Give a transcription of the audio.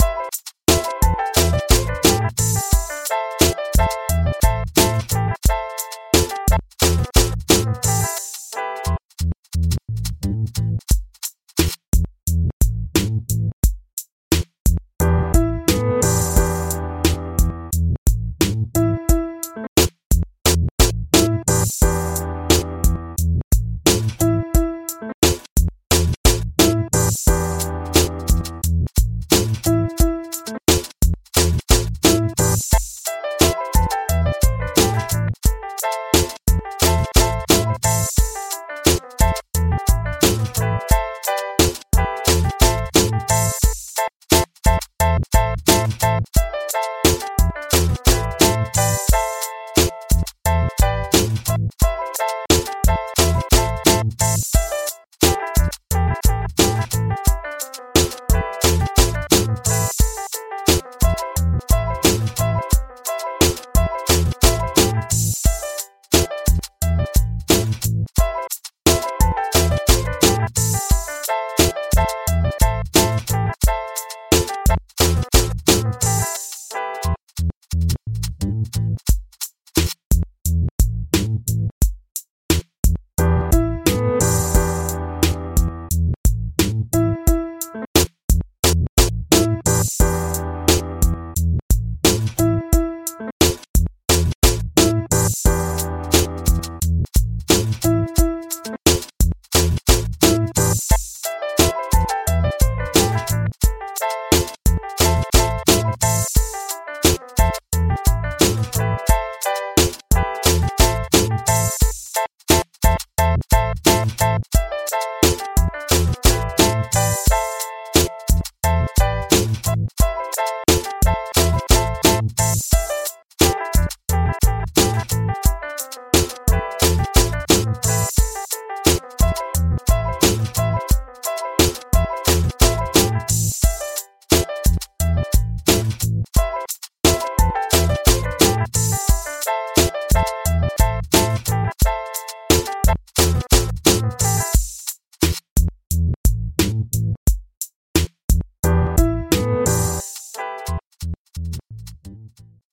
you